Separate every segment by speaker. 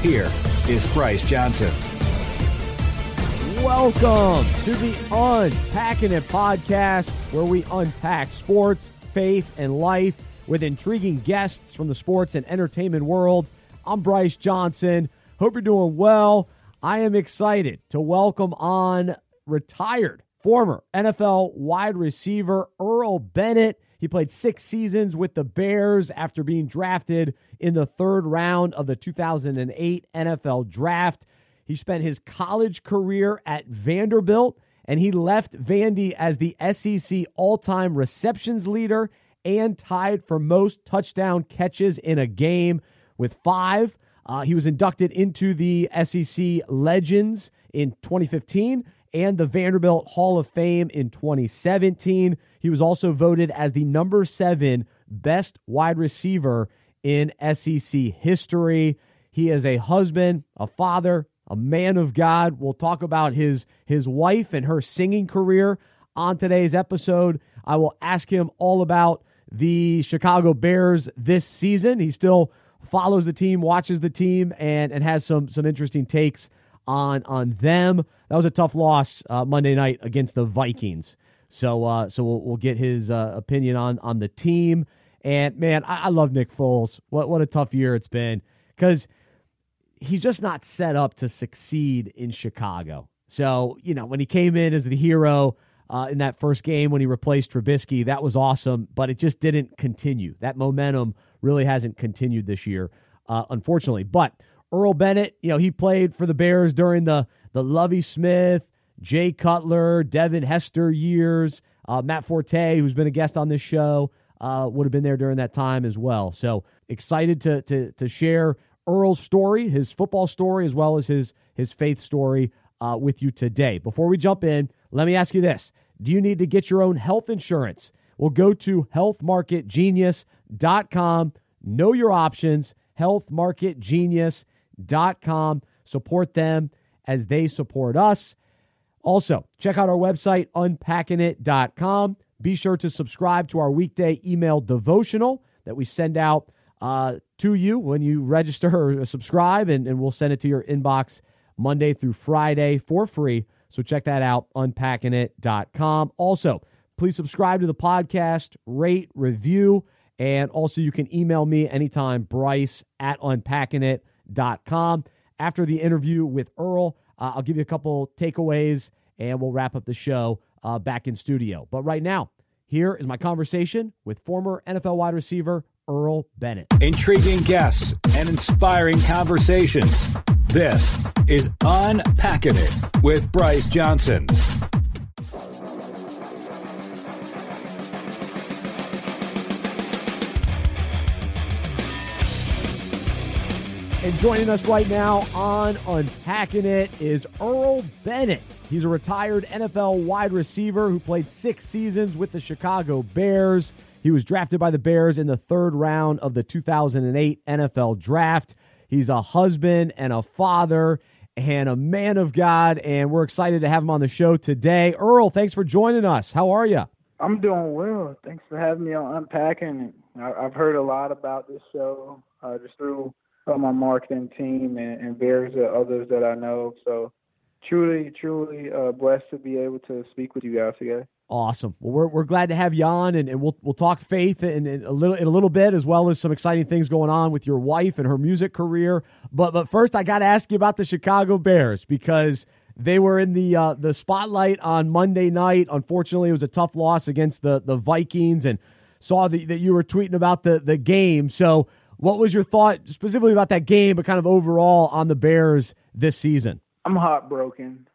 Speaker 1: here is Bryce Johnson.
Speaker 2: Welcome to the Unpacking It podcast, where we unpack sports, faith, and life with intriguing guests from the sports and entertainment world. I'm Bryce Johnson. Hope you're doing well. I am excited to welcome on retired former NFL wide receiver Earl Bennett. He played six seasons with the Bears after being drafted in the third round of the 2008 NFL Draft. He spent his college career at Vanderbilt, and he left Vandy as the SEC all time receptions leader and tied for most touchdown catches in a game with five. Uh, he was inducted into the SEC Legends in 2015 and the Vanderbilt Hall of Fame in 2017. He was also voted as the number seven best wide receiver in SEC history. He is a husband, a father, a man of God. We'll talk about his his wife and her singing career on today's episode. I will ask him all about the Chicago Bears this season. He still follows the team, watches the team, and and has some some interesting takes on on them. That was a tough loss uh, Monday night against the Vikings. So uh, so we'll, we'll get his uh, opinion on on the team. And man, I, I love Nick Foles. What what a tough year it's been because he's just not set up to succeed in Chicago. So you know when he came in as the hero. Uh, in that first game when he replaced Trubisky. That was awesome, but it just didn't continue. That momentum really hasn't continued this year, uh, unfortunately. But Earl Bennett, you know, he played for the Bears during the the Lovie Smith, Jay Cutler, Devin Hester years. Uh, Matt Forte, who's been a guest on this show, uh, would have been there during that time as well. So excited to to to share Earl's story, his football story, as well as his his faith story uh, with you today. Before we jump in, let me ask you this: Do you need to get your own health insurance? Well, go to healthmarketgenius.com. Know your options. Healthmarketgenius.com. Support them as they support us. Also, check out our website, unpackingit.com. Be sure to subscribe to our weekday email devotional that we send out uh, to you when you register or subscribe, and, and we'll send it to your inbox Monday through Friday for free. So check that out, unpackingit.com. Also, please subscribe to the podcast, rate, review, and also you can email me anytime, bryce at unpackingit.com. After the interview with Earl, uh, I'll give you a couple takeaways and we'll wrap up the show uh, back in studio. But right now, here is my conversation with former NFL wide receiver Earl Bennett.
Speaker 1: Intriguing guests and inspiring conversations. This is Unpacking It with Bryce Johnson.
Speaker 2: And joining us right now on Unpacking It is Earl Bennett. He's a retired NFL wide receiver who played six seasons with the Chicago Bears. He was drafted by the Bears in the third round of the 2008 NFL Draft. He's a husband and a father and a man of God, and we're excited to have him on the show today. Earl, thanks for joining us. How are you?
Speaker 3: I'm doing well. Thanks for having me on Unpacking. I've heard a lot about this show uh, just through my marketing team and, and various others that I know. So truly, truly uh, blessed to be able to speak with you guys today.
Speaker 2: Awesome. Well, we're, we're glad to have you on, and, and we'll we'll talk faith in, in, a little in a little bit, as well as some exciting things going on with your wife and her music career. But but first, I got to ask you about the Chicago Bears because they were in the uh, the spotlight on Monday night. Unfortunately, it was a tough loss against the the Vikings, and saw that, that you were tweeting about the the game. So what was your thought specifically about that game, but kind of overall on the Bears this season?
Speaker 3: I'm heartbroken.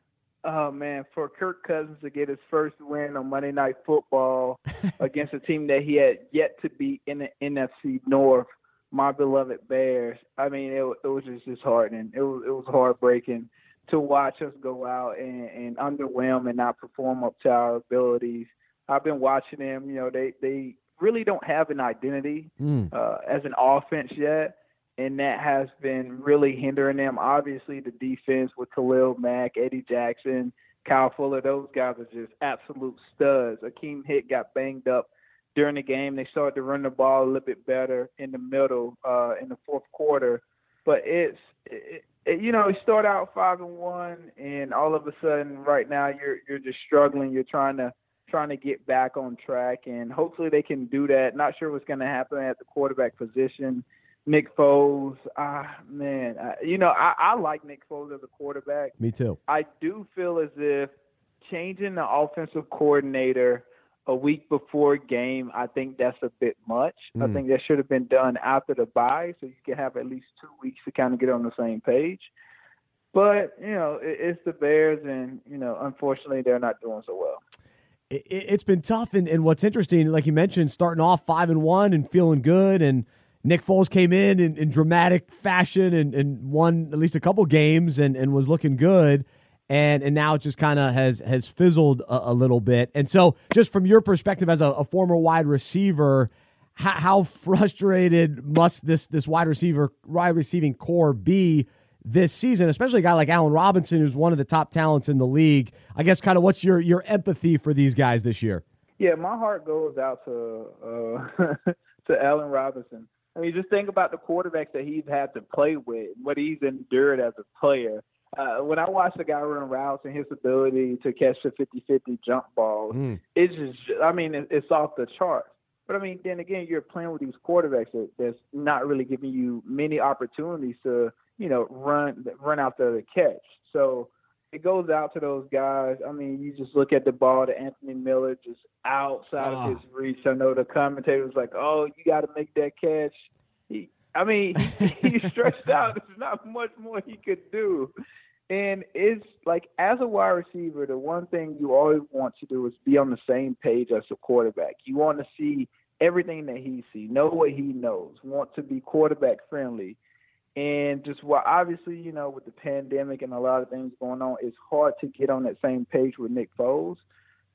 Speaker 3: Oh man, for Kirk Cousins to get his first win on Monday Night Football against a team that he had yet to beat in the NFC North, my beloved Bears. I mean, it, it was just disheartening. It was it was heartbreaking to watch us go out and, and underwhelm and not perform up to our abilities. I've been watching them. You know, they they really don't have an identity mm. uh, as an offense yet, and that has been really hindering them. Obviously, the defense with Khalil Mack, Eddie Jackson, Kyle Fuller, those guys are just absolute studs. Akiem Hicks got banged up during the game. They started to run the ball a little bit better in the middle uh, in the fourth quarter, but it's it, it, you know you start out five and one, and all of a sudden right now you're you're just struggling. You're trying to trying to get back on track, and hopefully they can do that. Not sure what's going to happen at the quarterback position. Nick Foles, ah man, I, you know I, I like Nick Foles as a quarterback.
Speaker 2: Me too.
Speaker 3: I do feel as if changing the offensive coordinator a week before game, I think that's a bit much. Mm. I think that should have been done after the bye, so you can have at least two weeks to kind of get on the same page. But you know, it, it's the Bears, and you know, unfortunately, they're not doing so well.
Speaker 2: It, has been tough, and, and what's interesting, like you mentioned, starting off five and one and feeling good, and Nick Foles came in in, in dramatic fashion and, and won at least a couple games and, and was looking good and and now it just kind of has has fizzled a, a, little bit. And so, just from your perspective as a, a former wide receiver, how, how, frustrated must this this wide receiver wide receiving core be this season, especially a guy like Allen Robinson, who's one of the top talents in the league? I guess kind of what's your your empathy for these guys this year?
Speaker 3: Yeah, my heart goes out to uh, to Allen Robinson. I mean, just think about the quarterbacks that he's had to play with, what he's endured as a player uh, when I watch the guy run routes and his ability to catch the 50-50 jump ball, mm. it's just, I mean, it, it's off the charts. But I mean, then again, you're playing with these quarterbacks that, that's not really giving you many opportunities to, you know, run run out there to catch. So it goes out to those guys. I mean, you just look at the ball to Anthony Miller just outside oh. of ah. his reach. I know the commentator was like, "Oh, you got to make that catch." He, I mean, he, he's stretched out. There's not much more he could do. And it's like as a wide receiver, the one thing you always want to do is be on the same page as the quarterback. You want to see everything that he sees, know what he knows, want to be quarterback friendly. And just well, obviously, you know, with the pandemic and a lot of things going on, it's hard to get on that same page with Nick Foles.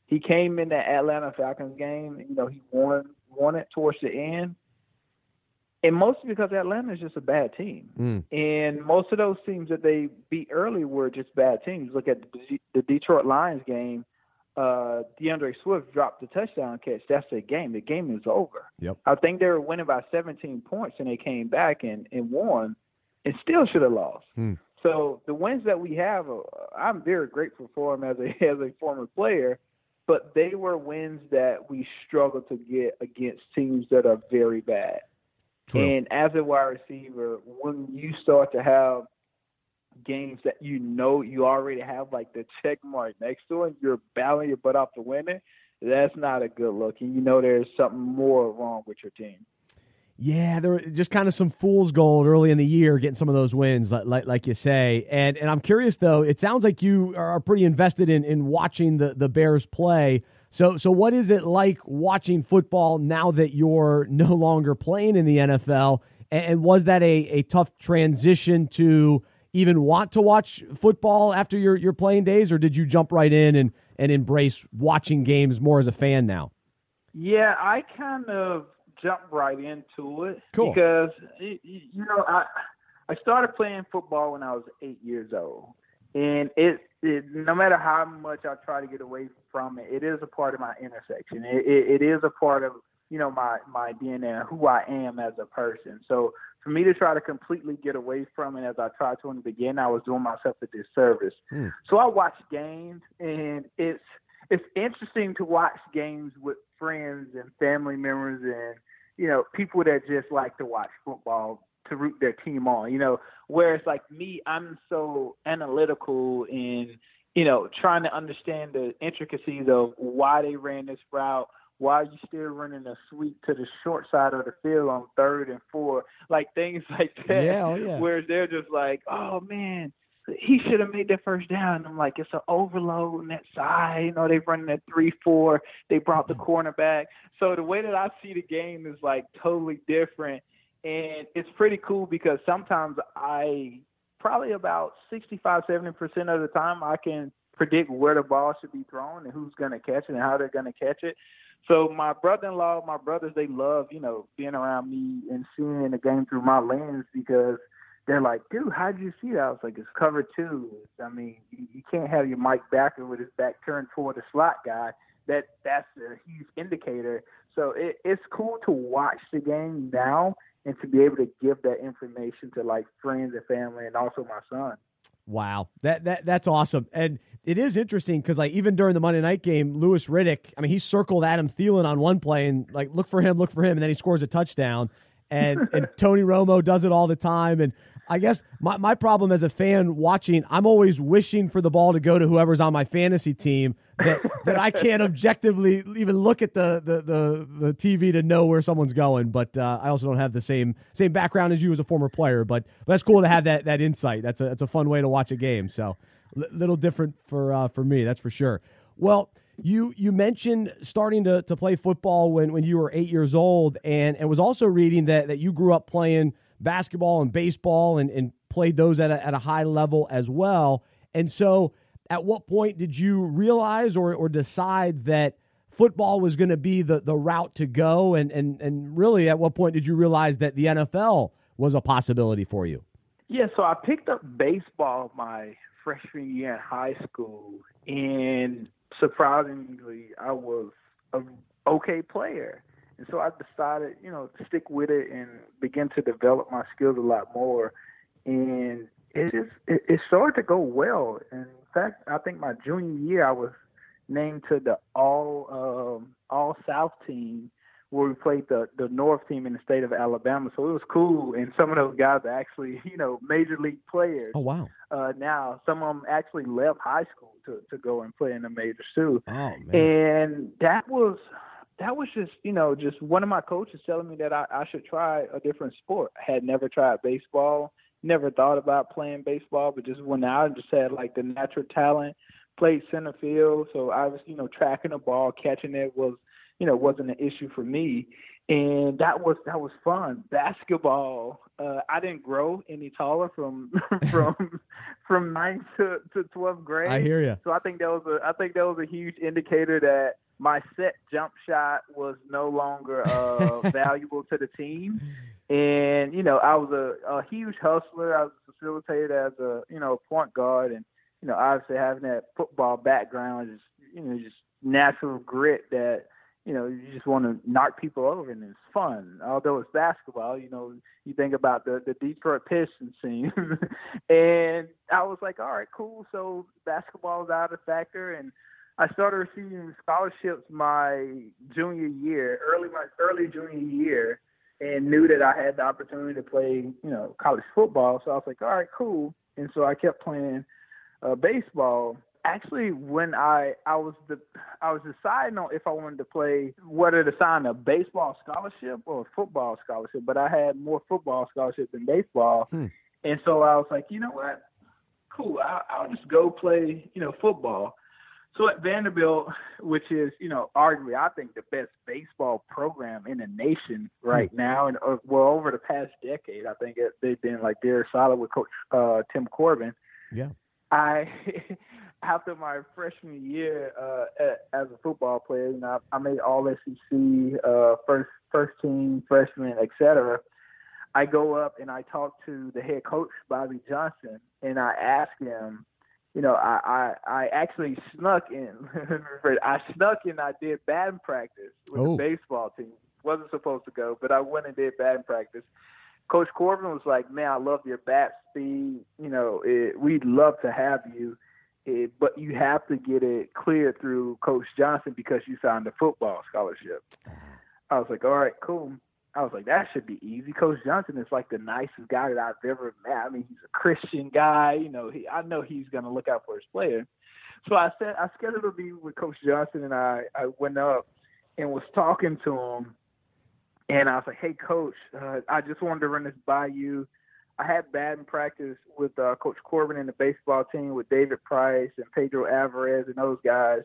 Speaker 3: He came in the Atlanta Falcons game, you know, he won won it towards the end and mostly because Atlanta is just a bad team. Mm. And most of those teams that they beat early were just bad teams. Look at the Detroit Lions game. Uh, D'Andre Swift dropped the touchdown catch. That's the game. The game is over.
Speaker 2: Yep.
Speaker 3: I think they were winning by 17 points, and they came back and, and won, and still should have lost. Mm. So the wins that we have, uh, I'm very grateful for them as a as a former player. But they were wins that we struggled to get against teams that are very bad. True. And as a wide receiver, when you start to have games that you know you already have like the check mark next to it, you're battling your butt off to win it, that's not a good look. And you know there's something more wrong with your team.
Speaker 2: Yeah, there were just kind of some fool's gold early in the year, getting some of those wins, like, like, like you say. And and I'm curious though. It sounds like you are pretty invested in in watching the the Bears play. So, so what is it like watching football now that you're no longer playing in the NFL? And was that a, a tough transition to even want to watch football after your, your playing days, or did you jump right in and, and embrace watching games more as a fan now?
Speaker 3: Yeah, I kind of jumped right into it
Speaker 2: cool.
Speaker 3: because you know I I started playing football when I was eight years old, and it, it, no matter how much I try to get away from it, it is a part of my intersection. It, it, it is a part of you know my my DNA, who I am as a person. So for me to try to completely get away from it, as I tried to in the beginning, I was doing myself a disservice. Mm. So I watch games, and it's it's interesting to watch games with friends and family members and you know people that just like to watch football to root their team on. You know, whereas like me, I'm so analytical in you know trying to understand the intricacies of why they ran this route. Why are you still running a sweep to the short side of the field on third and four? Like things like that.
Speaker 2: Yeah, oh yeah.
Speaker 3: Whereas they're just like, oh man, he should have made that first down. I'm like, it's an overload on that side. You know, they're running that three four. They brought the cornerback. So the way that I see the game is like totally different and it's pretty cool because sometimes I probably about 65, 70 percent of the time I can predict where the ball should be thrown and who's going to catch it and how they're going to catch it. So my brother-in-law, my brothers, they love you know being around me and seeing the game through my lens because they're like, dude, how'd you see that? I was like, it's cover two. I mean, you, you can't have your Mike Backer with his back turned toward the slot guy. That that's a huge indicator. So it, it's cool to watch the game now and to be able to give that information to like friends and family and also my son.
Speaker 2: Wow, that that that's awesome, and it is interesting because like even during the Monday night game, Louis Riddick, I mean, he circled Adam Thielen on one play and like look for him, look for him, and then he scores a touchdown. And and Tony Romo does it all the time, and I guess my, my problem as a fan watching, I'm always wishing for the ball to go to whoever's on my fantasy team that, that I can't objectively even look at the, the, the, the TV to know where someone's going. But uh, I also don't have the same same background as you as a former player. But, but that's cool to have that that insight. That's a that's a fun way to watch a game. So a little different for uh, for me, that's for sure. Well, you you mentioned starting to, to play football when, when you were eight years old, and and was also reading that that you grew up playing basketball and baseball and, and played those at a, at a high level as well. And so, at what point did you realize or, or decide that football was going to be the, the route to go? And, and, and really, at what point did you realize that the NFL was a possibility for you?
Speaker 3: Yeah, so I picked up baseball my freshman year in high school, and surprisingly, I was a okay player. And so I decided, you know, to stick with it and begin to develop my skills a lot more. And it just it, it started to go well. And in fact, I think my junior year I was named to the all um, all South team where we played the the North team in the state of Alabama. So it was cool, and some of those guys are actually you know major league players.
Speaker 2: Oh wow!
Speaker 3: Uh, now some of them actually left high school to to go and play in the majors too.
Speaker 2: Oh man!
Speaker 3: And that was that was just, you know, just one of my coaches telling me that I, I should try a different sport. I had never tried baseball, never thought about playing baseball, but just went out and just had like the natural talent, played center field. So I was, you know, tracking the ball, catching it was, you know, wasn't an issue for me. And that was that was fun. Basketball, uh, I didn't grow any taller from from from ninth to, to twelfth grade.
Speaker 2: I hear you.
Speaker 3: So I think that was a I think that was a huge indicator that my set jump shot was no longer uh, valuable to the team. And, you know, I was a, a huge hustler. I was facilitated as a, you know, point guard. And, you know, obviously having that football background is, you know, just natural grit that, you know, you just want to knock people over and it's fun. Although it's basketball, you know, you think about the, the Detroit Pistons scene. and I was like, all right, cool. So basketball is out of factor. And, I started receiving scholarships my junior year, early my early junior year, and knew that I had the opportunity to play, you know, college football. So I was like, all right, cool. And so I kept playing uh, baseball. Actually, when I I was the I was deciding on if I wanted to play whether to sign a baseball scholarship or a football scholarship, but I had more football scholarships than baseball,
Speaker 2: hmm.
Speaker 3: and so I was like, you know what, cool, I'll, I'll just go play, you know, football. So at Vanderbilt, which is you know arguably I think the best baseball program in the nation right hmm. now, and uh, well over the past decade, I think it, they've been like they're solid with Coach uh, Tim Corbin.
Speaker 2: Yeah.
Speaker 3: I after my freshman year uh, as a football player, you know, I, I made All SEC, uh, first first team, freshman, etc. I go up and I talk to the head coach Bobby Johnson, and I ask him you know, I I, I actually snuck in. I snuck in. I did batting practice with oh. the baseball team. wasn't supposed to go, but I went and did batting practice. Coach Corbin was like, "Man, I love your bat speed. You know, it, we'd love to have you, it, but you have to get it cleared through Coach Johnson because you signed a football scholarship." Uh-huh. I was like, "All right, cool." I was like, that should be easy. Coach Johnson is like the nicest guy that I've ever met. I mean, he's a Christian guy. You know, he, I know he's going to look out for his player. So I said, I scheduled a meeting with Coach Johnson, and I, I went up and was talking to him. And I was like, hey, Coach, uh, I just wanted to run this by you. I had batting practice with uh, Coach Corbin and the baseball team with David Price and Pedro Alvarez and those guys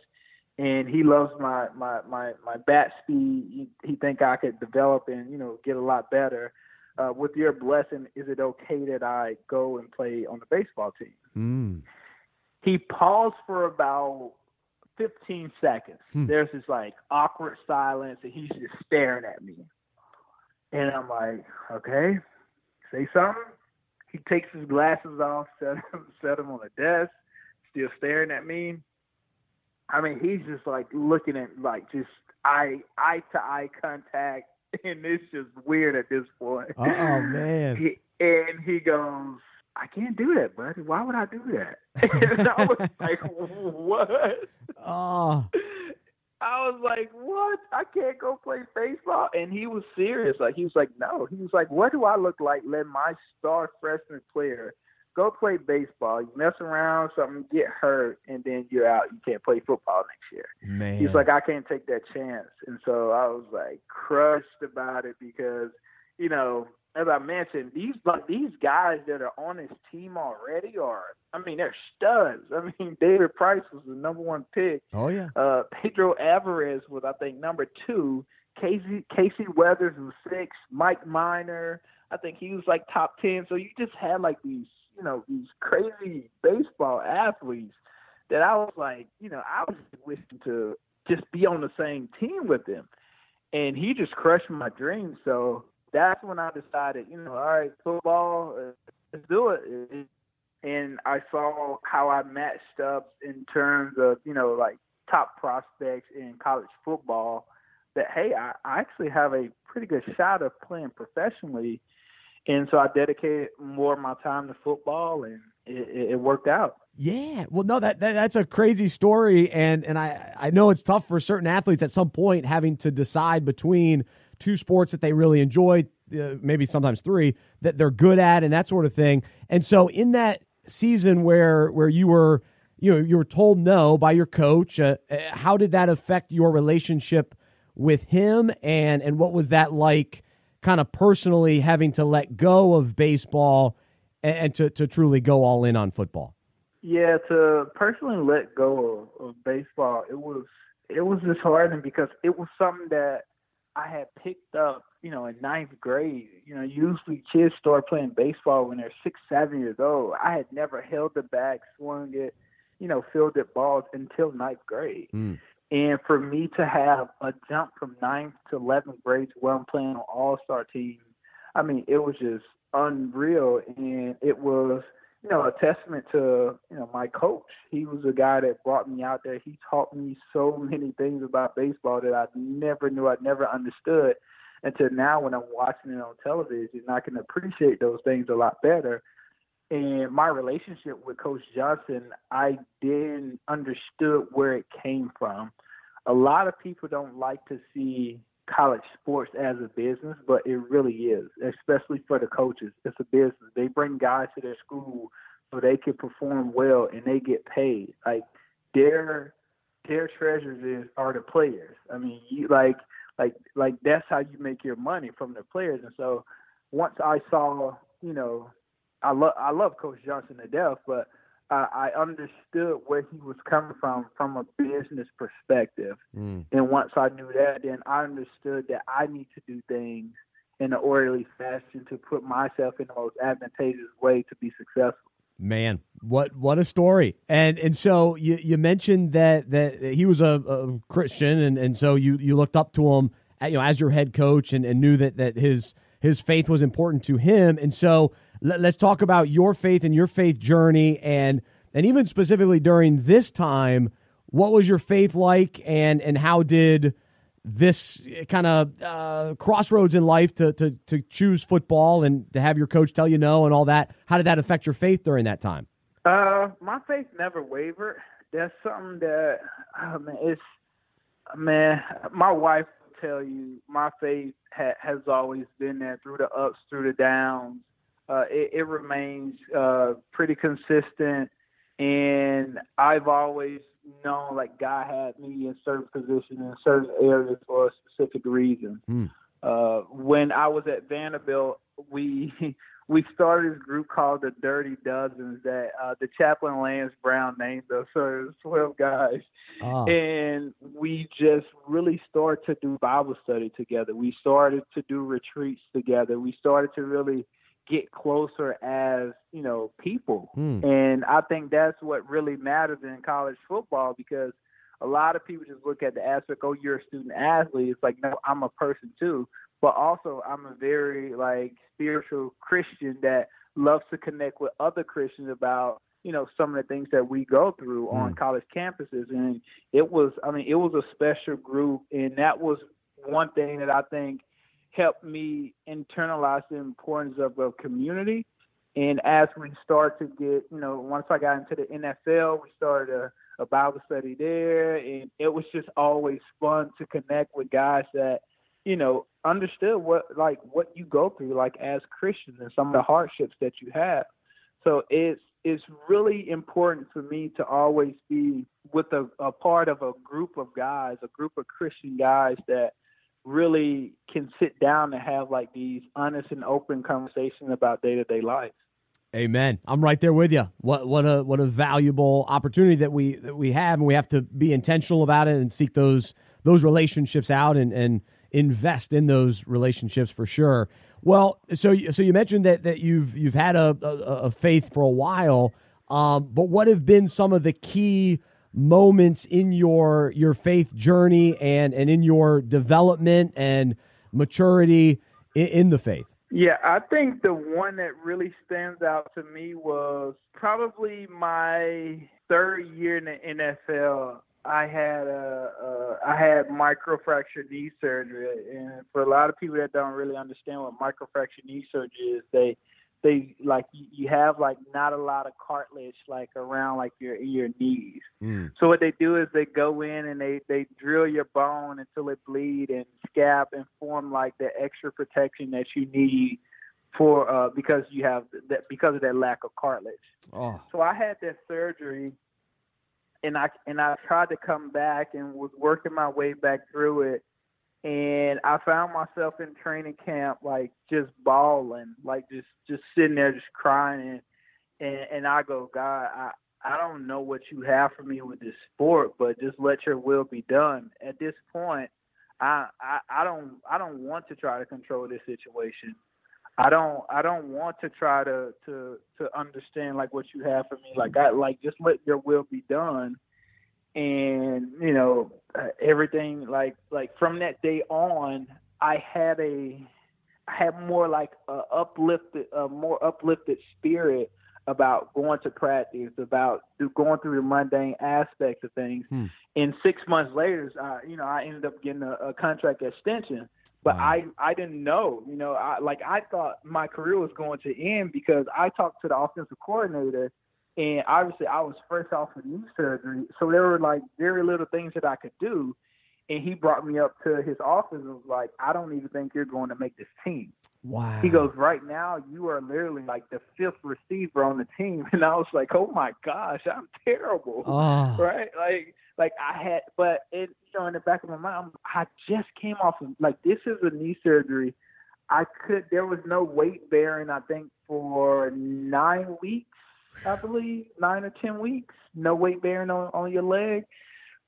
Speaker 3: and he loves my my my my bat speed. He, he think I could develop and you know get a lot better. uh, with your blessing, is it okay that I go and play on the baseball team?
Speaker 2: Mm.
Speaker 3: He paused for about 15 seconds.
Speaker 2: Hmm.
Speaker 3: There's this like awkward silence, and he's just staring at me. And I'm like, okay, say something. He takes his glasses off, set set them on the desk, still staring at me. I mean, he's just like looking at like just eye eye to eye contact, and it's just weird at this point.
Speaker 2: Oh man.
Speaker 3: He, and he goes, I can't do that, buddy. Why would I do that? and I was like, what?
Speaker 2: Oh.
Speaker 3: I was like, what? I can't go play baseball. And he was serious. Like, he was like, no. He was like, what do I look like letting my star freshman player go play baseball? You mess around, something, get hurt, and then you're out. You can't play football next year.
Speaker 2: Man.
Speaker 3: He's like, I can't take that chance. And so I was like crushed about it because, you know, as I mentioned, these like these guys that are on his team already are I mean, they're studs. I mean, David Price was the number one pick.
Speaker 2: oh yeah.
Speaker 3: Uh Pedro Alvarez was I think number two. Casey Casey Weathers was six. Mike Minor, I think he was like top ten. So you just had like these, you know, these crazy baseball athletes that I was like, you know, I was wishing to just be on the same team with them, And he just crushed my dreams. So that's when I decided, you know, all right, football, uh, let's do it. And I saw how I matched up in terms of, you know, like top prospects in college football. That hey, I, I actually have a pretty good shot of playing professionally, and so I dedicated more of my time to football, and it, it, worked out.
Speaker 2: Yeah. Well, no, that, that that's a crazy story, and and I I know it's tough for certain athletes at some point having to decide between two sports that they really enjoy, uh, maybe sometimes three that they're good at, and that sort of thing. And so, in that season where where you were, you know, you were told no by your coach, uh, uh, how did that affect your relationship with him, and and what was that like, kind of personally having to let go of baseball and, and to to truly go all in on football?
Speaker 3: Yeah, to personally let go of, of baseball, it was it was disheartening because it was something that I had picked up, you know, in ninth grade. You know, usually kids start playing baseball when they're six, seven years old. I had never held the bat, swung it, you know, fielded balls until ninth grade.
Speaker 2: Mm.
Speaker 3: And for me to have a jump from ninth to eleventh grade to where I'm playing on all star teams, I mean, it was just unreal and it was you know, a testament to, you know, my coach. He was a guy that brought me out there. He taught me so many things about baseball that I never knew, I never understood until now when I'm watching it on television. I can appreciate those things a lot better. And my relationship with Coach Johnson, I didn't understood where it came from. A lot of people don't like to see college sports as a business, but it really is, especially for the coaches. It's a business. They bring guys to their school so they can perform well and they get paid. Like their their treasures is are the players. I mean, you like like like that's how you make your money from the players. And so once I saw, you know, I love I love Coach Johnson to death, but uh, I understood where he was coming from from a business perspective.
Speaker 2: Mm.
Speaker 3: And once I knew that, then I understood that I need to do things in an orderly fashion to put myself in the most advantageous way to be successful.
Speaker 2: Man, what what a story! And and so you you mentioned that that he was a, a Christian, and, and so you you looked up to him, you know, as your head coach, and, and knew that that his his faith was important to him. And so let, us talk about your faith and your faith journey, and and even specifically during this time, what was your faith like, and and how did this kind of uh, crossroads in life to, to to choose football and to have your coach tell you no and all that? How did that affect your faith during that time?
Speaker 3: Uh, my faith never wavered. That's something that oh man, it's man. My wife will tell you my faith ha- has always been there through the ups, through the downs. Uh, it, it remains uh, pretty consistent, and I've always known like God had me in certain positions in certain areas for a specific reason.
Speaker 2: Hmm.
Speaker 3: Uh, when I was at Vanderbilt, we we started this group called the Dirty Dozens that uh, the chaplain Lance Brown named us. So it was 12 guys. Oh. And we just really started to do Bible study together. We started to do retreats together. We started to really get closer as, you know, people. Hmm. And I think that's what really matters in college football because a lot of people just look at the aspect, oh, you're a student athlete. It's like, no, I'm a person too but also I'm a very like spiritual Christian that loves to connect with other Christians about you know some of the things that we go through mm. on college campuses and it was I mean it was a special group and that was one thing that I think helped me internalize the importance of a community and as we start to get you know once I got into the NFL we started a, a Bible study there and it was just always fun to connect with guys that you know, understood what like what you go through like as Christians and some of the hardships that you have. So it's it's really important for me to always be with a, a part of a group of guys, a group of Christian guys that really can sit down and have like these honest and open conversations about day to day life.
Speaker 2: Amen. I'm right there with you. What what a what a valuable opportunity that we that we have, and we have to be intentional about it and seek those those relationships out and and invest in those relationships for sure. Well, so so you mentioned that that you've you've had a, a, a faith for a while, um, but what have been some of the key moments in your your faith journey and and in your development and maturity in, in the faith?
Speaker 3: Yeah, I think the one that really stands out to me was probably my third year in the NFL. I had a, a I had microfracture knee surgery, and for a lot of people that don't really understand what microfracture knee surgery is, they they like you have like not a lot of cartilage like around like your your knees. Mm. So what they do is they go in and they they drill your bone until it bleed and scab and form like the extra protection that you need for uh because you have that because of that lack of cartilage. Oh. So I had that surgery and I and I tried to come back and was working my way back through it and I found myself in training camp like just bawling, like just just sitting there just crying and and, and I go, God, I I don't know what you have for me with this sport, but just let your will be done. At this point, I I, I don't I don't want to try to control this situation. I don't I don't want to try to to to understand like what you have for me. Like I like just let your will be done. And you know uh, everything like like from that day on, I had a I had more like a uplifted a more uplifted spirit about going to practice, about going through the mundane aspects of things. Hmm. And six months later, uh, you know, I ended up getting a, a contract extension but wow. I I didn't know, you know, I like I thought my career was going to end because I talked to the offensive coordinator, and obviously I was fresh off of knee surgery, so there were like very little things that I could do, and he brought me up to his office and was like, I don't even think you're going to make this team.
Speaker 2: Wow.
Speaker 3: He goes, right now you are literally like the fifth receiver on the team, and I was like, oh my gosh, I'm terrible, oh. right? Like like I had, but it, you know, in the back of my mind, I just came off of like this is a knee surgery. I could, there was no weight bearing. I think for nine weeks, I believe nine or ten weeks, no weight bearing on on your leg.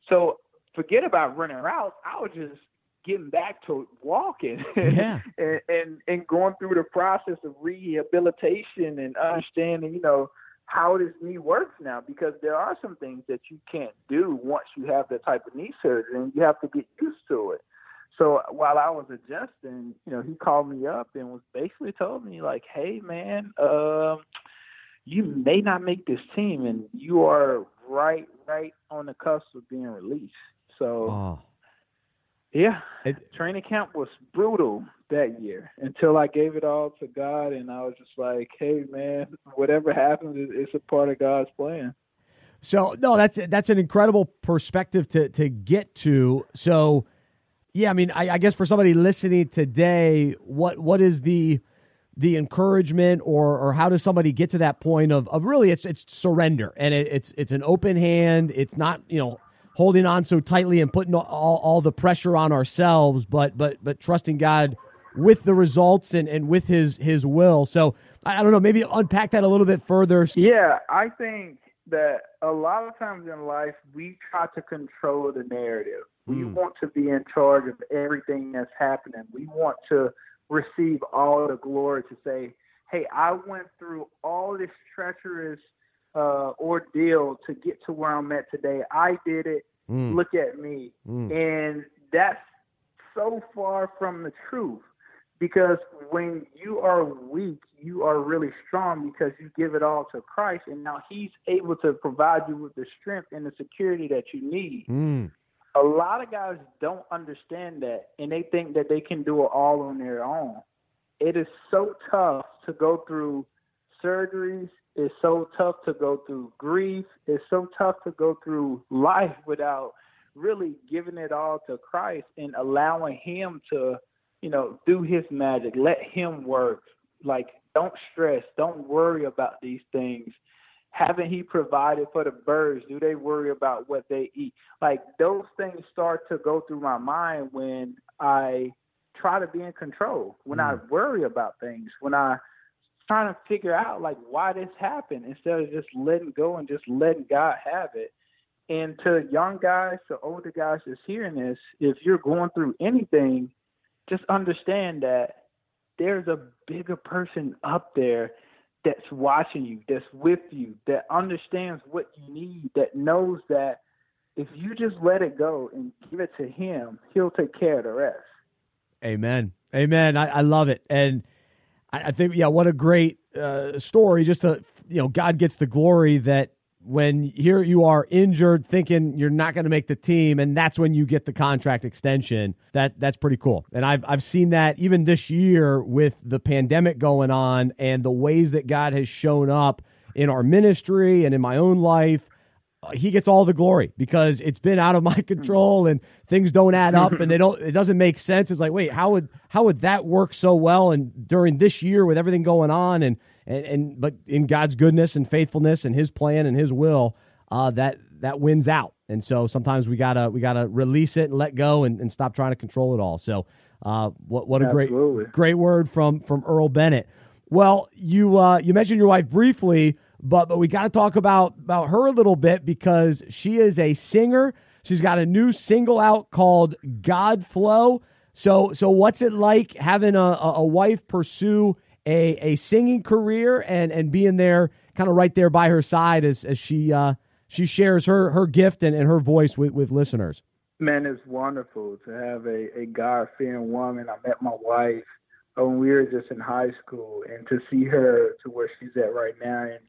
Speaker 3: So forget about running routes. I was just getting back to walking
Speaker 2: yeah.
Speaker 3: and, and and going through the process of rehabilitation and understanding, you know, how this knee works now because there are some things that you can't do once you have that type of knee surgery and you have to get used to it. So while I was adjusting, you know, he called me up and was basically told me like, "Hey man, um, you may not make this team, and you are right, right on the cusp of being released." So, oh. yeah, it, training camp was brutal that year until I gave it all to God and I was just like, hey man, whatever happens, it's a part of God's plan.
Speaker 2: So no, that's that's an incredible perspective to to get to. So yeah, I mean, I, I guess for somebody listening today, what what is the the encouragement or or how does somebody get to that point of, of really it's it's surrender and it, it's it's an open hand it's not you know holding on so tightly and putting all, all the pressure on ourselves but but but trusting god with the results and, and with his his will. So I don't know, maybe unpack that a little bit further.
Speaker 3: Yeah, I think that a lot of times in life we try to control the narrative. Mm. We want to be in charge of everything that's happening. We want to receive all the glory to say, "Hey, I went through all this treacherous uh, ordeal to get to where I'm at today. I did it. Mm. Look at me." Mm. And that's so far from the truth because when you are weak, you are really strong because you give it all to Christ, and now He's able to provide you with the strength and the security that you need. Mm. A lot of guys don't understand that, and they think that they can do it all on their own. It is so tough to go through surgeries. It's so tough to go through grief. It's so tough to go through life without really giving it all to Christ and allowing Him to you know, do his magic. Let him work. Like, don't stress. Don't worry about these things. Haven't he provided for the birds? Do they worry about what they eat? Like, those things start to go through my mind when I try to be in control, when mm. I worry about things, when I trying to figure out like why this happened instead of just letting go and just letting God have it. And to young guys, to older guys that's hearing this, if you're going through anything, just understand that there's a bigger person up there that's watching you, that's with you, that understands what you need, that knows that if you just let it go and give it to him, he'll take care of the rest.
Speaker 2: Amen. Amen. I, I love it. And I, I, think, yeah, what a great uh, story. Just to, you know, God gets the glory that when here you are injured, thinking you're not going to make the team, and that's when you get the contract extension. That that's pretty cool. And I've I've seen that even this year with the pandemic going on and the ways that God has shown up in our ministry and in my own life. Uh, he gets all the glory because it's been out of my control and things don't add up and they don't it doesn't make sense it's like wait how would how would that work so well and during this year with everything going on and and, and but in God's goodness and faithfulness and His plan and His will, uh, that that wins out. And so sometimes we gotta we gotta release it and let go and, and stop trying to control it all. So uh, what what a Absolutely. great great word from from Earl Bennett. Well, you uh, you mentioned your wife briefly, but but we got to talk about about her a little bit because she is a singer. She's got a new single out called God Flow. So so what's it like having a, a wife pursue a, a singing career and, and being there kind of right there by her side as, as she uh, she shares her, her gift and, and her voice with, with listeners.
Speaker 3: Man, it's wonderful to have a, a God fearing woman. I met my wife when we were just in high school, and to see her to where she's at right now and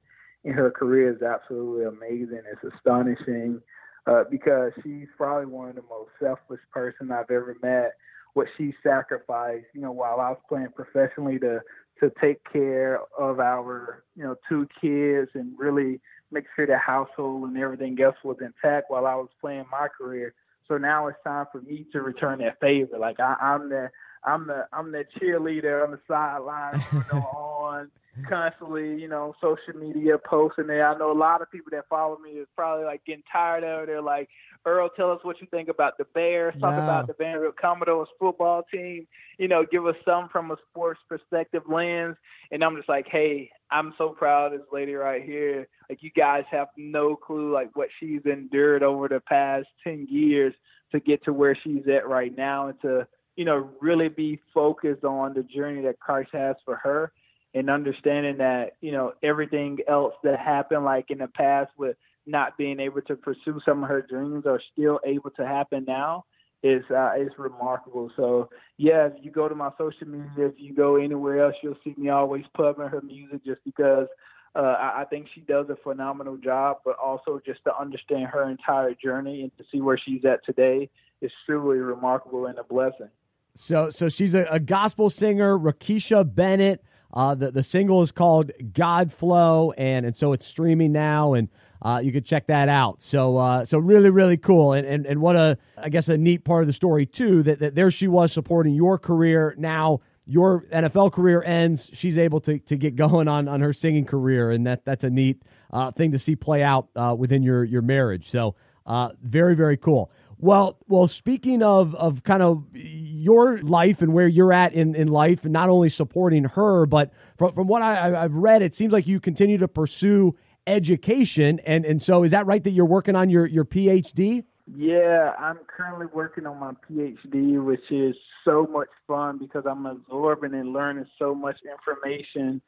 Speaker 3: in her career is absolutely amazing. It's astonishing uh, because she's probably one of the most selfless person I've ever met. What she sacrificed, you know, while I was playing professionally to to take care of our you know two kids and really make sure the household and everything else was intact while I was playing my career. So now it's time for me to return that favor. Like I, I'm the I'm the I'm the cheerleader on the sideline, you know, on constantly, you know, social media posting there. I know a lot of people that follow me is probably like getting tired of it. They're like, Earl, tell us what you think about the Bears. Talk yeah. about the Vanderbilt Commodores football team. You know, give us some from a sports perspective lens. And I'm just like, hey, I'm so proud of this lady right here. Like, you guys have no clue like what she's endured over the past ten years to get to where she's at right now, and to you know really be focused on the journey that Christ has for her and understanding that you know everything else that happened like in the past with not being able to pursue some of her dreams are still able to happen now is uh, is remarkable. So yeah, if you go to my social media, if you go anywhere else, you'll see me always pubbing her music just because uh, I, think she does a phenomenal job. But also just to understand her entire journey and to see where she's at today is truly remarkable and a blessing.
Speaker 2: So so she's a, a gospel singer, Rakisha Bennett. Uh, the the single is called God Flow, and and so it's streaming now, and uh, you can check that out. So uh, so really really cool, and, and and what a I guess a neat part of the story too that, that there she was supporting your career. Now your NFL career ends, she's able to to get going on on her singing career, and that that's a neat uh, thing to see play out uh, within your your marriage. So uh, very very cool. Well, well, speaking of of kind of your life and where you're at in, in life, and not only supporting her, but from, from what I, I've read, it seems like you continue to pursue education. And and so, is that right that you're working on your your PhD?
Speaker 3: Yeah, I'm currently working on my PhD, which is so much fun because I'm absorbing and learning so much information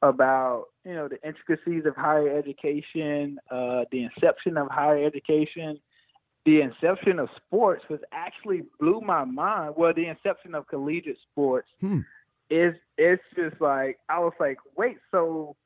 Speaker 3: about you know the intricacies of higher education, uh, the inception of higher education, the inception of sports, was actually blew my mind. Well, the inception of collegiate sports hmm. is it's just like I was like, wait, so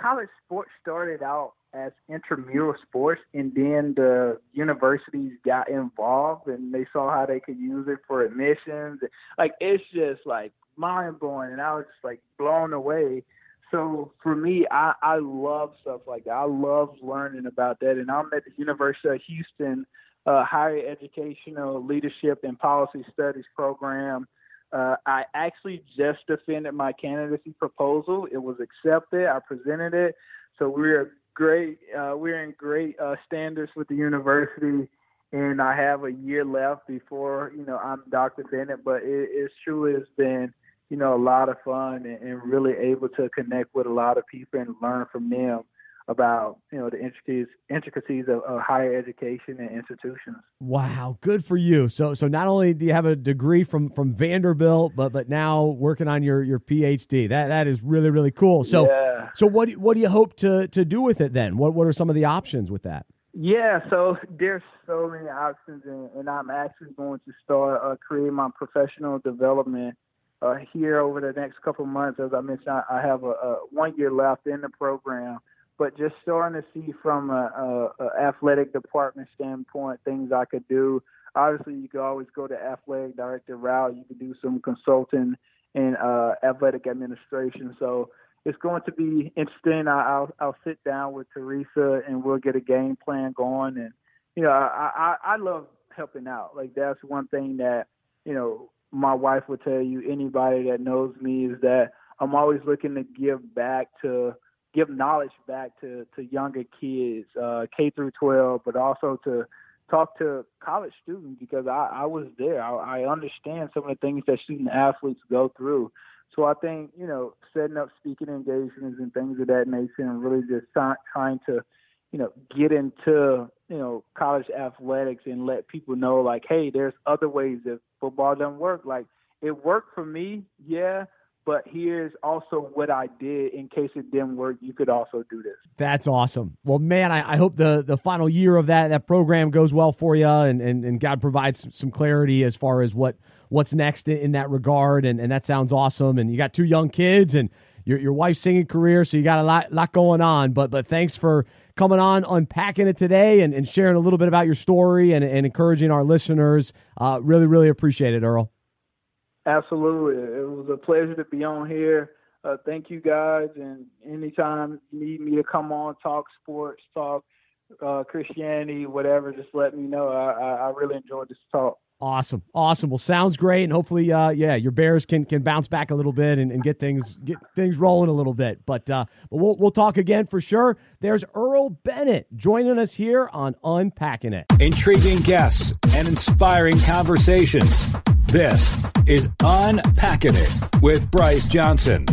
Speaker 3: college sports started out as intramural sports, and then the universities got involved and they saw how they could use it for admissions. Like it's just like mind blowing, and I was just like blown away. So for me, I, I love stuff like that. I love learning about that, and I'm at the University of Houston uh, Higher Educational Leadership and Policy Studies program. Uh, I actually just defended my candidacy proposal. It was accepted. I presented it. So we're great. Uh, we're in great uh, standards with the university, and I have a year left before you know I'm Dr. Bennett. But it, it truly has been you know a lot of fun and, and really able to connect with a lot of people and learn from them about you know the intricacies intricacies of, of, higher education and institutions.
Speaker 2: Wow, good for you. So so not only do you have a degree from from Vanderbilt, but but now working on your your PhD. That that is really really cool. So yeah. so what what do you hope to to do with it then? What what are some of the options with that?
Speaker 3: Yeah, so there's so many options, and, and I'm actually going to start uh, creating my professional development uh, here over the next couple months. As I mentioned, I, I have a, a one year left in the program but just starting to see from a, a, a athletic department standpoint things I could do. Obviously, you could always go to athletic director route. You could do some consulting in uh, athletic administration. So it's going to be interesting. I, will I'll sit down with Teresa and we'll get a game plan going. And you know, I, I I love helping out. Like that's one thing that you know my wife will tell you. Anybody that knows me is that I'm always looking to give back to give knowledge back to to younger kids, uh, K through 12, but also to talk to college students because I, I was there. I, I understand some of the things that student athletes go through. So I think you know setting up speaking engagements and things of that nature, and really just trying to you know get into you know college athletics and let people know like, hey, there's other ways that football doesn't work. Like it worked for me, yeah, but here's also what I did in case it didn't work. You could also do this.
Speaker 2: That's awesome. Well, man, I, I, hope the, the final year of that that program goes well for you, and, and, and God provides some clarity as far as what what's next in, that regard. And, and that sounds awesome. And you got two young kids, and your your wife's singing career, so you got a lot lot going on. But but thanks for coming on, unpacking it today, and, and sharing a little bit about your story and, and encouraging our listeners. Uh, really, really appreciate it, Earl.
Speaker 3: Absolutely. It was a pleasure to be on here. Uh, thank you guys. And anytime you need me to come on, talk sports, talk uh, Christianity, whatever, just let me know. I, I, I, really enjoyed this talk.
Speaker 2: Awesome, awesome. Well, sounds great, and hopefully, uh, yeah, your Bears can can bounce back a little bit and, and get things get things rolling a little bit. But uh, but we'll we'll talk again for sure. There's Earl Bennett joining us here on Unpacking It.
Speaker 1: Intriguing guests and inspiring conversations. This is Unpacking It with Bryce Johnson.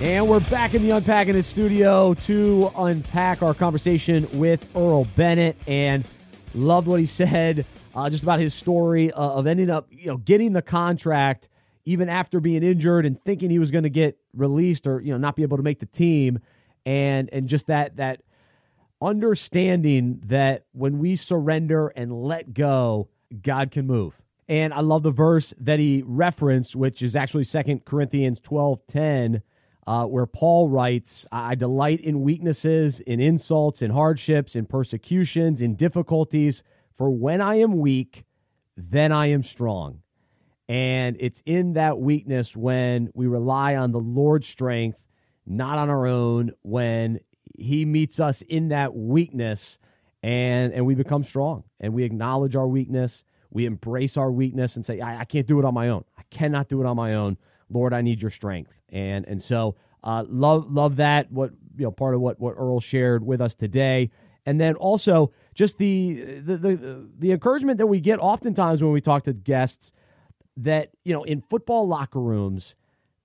Speaker 2: And we're back in the Unpacking It studio to unpack our conversation with Earl Bennett. And loved what he said uh, just about his story uh, of ending up, you know, getting the contract even after being injured and thinking he was going to get released or you know not be able to make the team and and just that that understanding that when we surrender and let go God can move. And I love the verse that he referenced which is actually Second Corinthians 12:10 uh, where Paul writes, I delight in weaknesses, in insults, in hardships, in persecutions, in difficulties, for when I am weak, then I am strong. And it's in that weakness when we rely on the Lord's strength, not on our own, when He meets us in that weakness and, and we become strong and we acknowledge our weakness. We embrace our weakness and say, I, I can't do it on my own. I cannot do it on my own. Lord, I need your strength. And and so uh, love love that. What you know, part of what what Earl shared with us today, and then also just the the the, the encouragement that we get oftentimes when we talk to guests that you know in football locker rooms,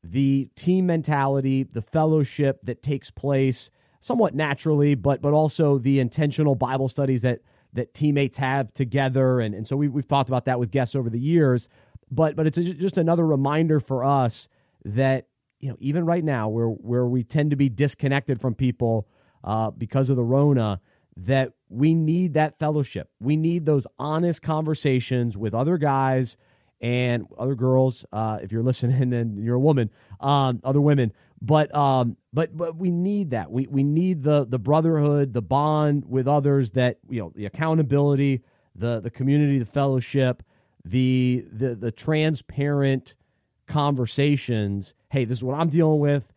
Speaker 2: the team mentality, the fellowship that takes place somewhat naturally, but but also the intentional Bible studies that that teammates have together, and and so we, we've talked about that with guests over the years. But but it's a, just another reminder for us that you know even right now where where we tend to be disconnected from people uh, because of the Rona, that we need that fellowship. We need those honest conversations with other guys and other girls. Uh, if you're listening and you're a woman, um, other women. But um, but but we need that. We we need the the brotherhood, the bond with others. That you know the accountability, the the community, the fellowship the the the transparent conversations. Hey, this is what I'm dealing with.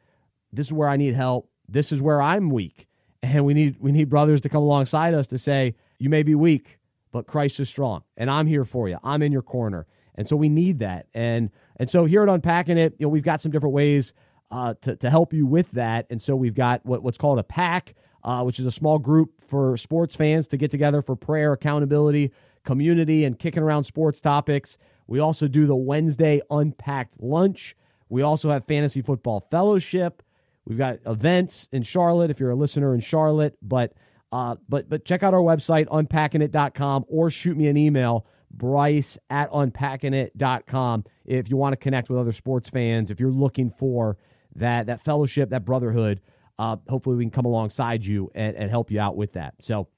Speaker 2: This is where I need help. This is where I'm weak. And we need we need brothers to come alongside us to say, you may be weak, but Christ is strong. And I'm here for you. I'm in your corner. And so we need that. And and so here at Unpacking It, you know, we've got some different ways uh, to, to help you with that. And so we've got what, what's called a pack, uh, which is a small group for sports fans to get together for prayer, accountability, community and kicking around sports topics. We also do the Wednesday Unpacked Lunch. We also have Fantasy Football Fellowship. We've got events in Charlotte if you're a listener in Charlotte. But uh, but but check out our website, unpackingit.com, or shoot me an email, bryce at unpackingit.com, if you want to connect with other sports fans, if you're looking for that, that fellowship, that brotherhood. Uh, hopefully, we can come alongside you and, and help you out with that. So,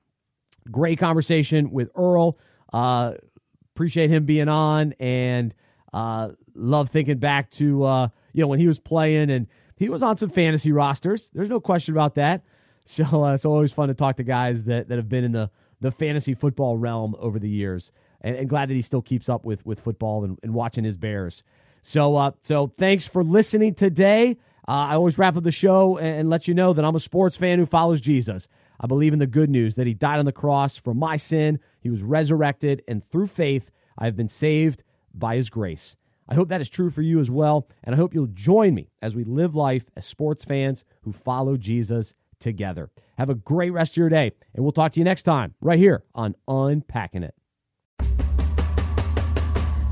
Speaker 2: great conversation with Earl. Uh, appreciate him being on and uh, love thinking back to uh, you know when he was playing and he was on some fantasy rosters. There's no question about that. So uh, it's always fun to talk to guys that, that have been in the, the fantasy football realm over the years, and, and glad that he still keeps up with with football and, and watching his Bears. So uh, so thanks for listening today. Uh, I always wrap up the show and, and let you know that I'm a sports fan who follows Jesus. I believe in the good news that he died on the cross for my sin, he was resurrected, and through faith, I have been saved by his grace. I hope that is true for you as well, and I hope you'll join me as we live life as sports fans who follow Jesus together. Have a great rest of your day, and we'll talk to you next time right here on Unpacking It.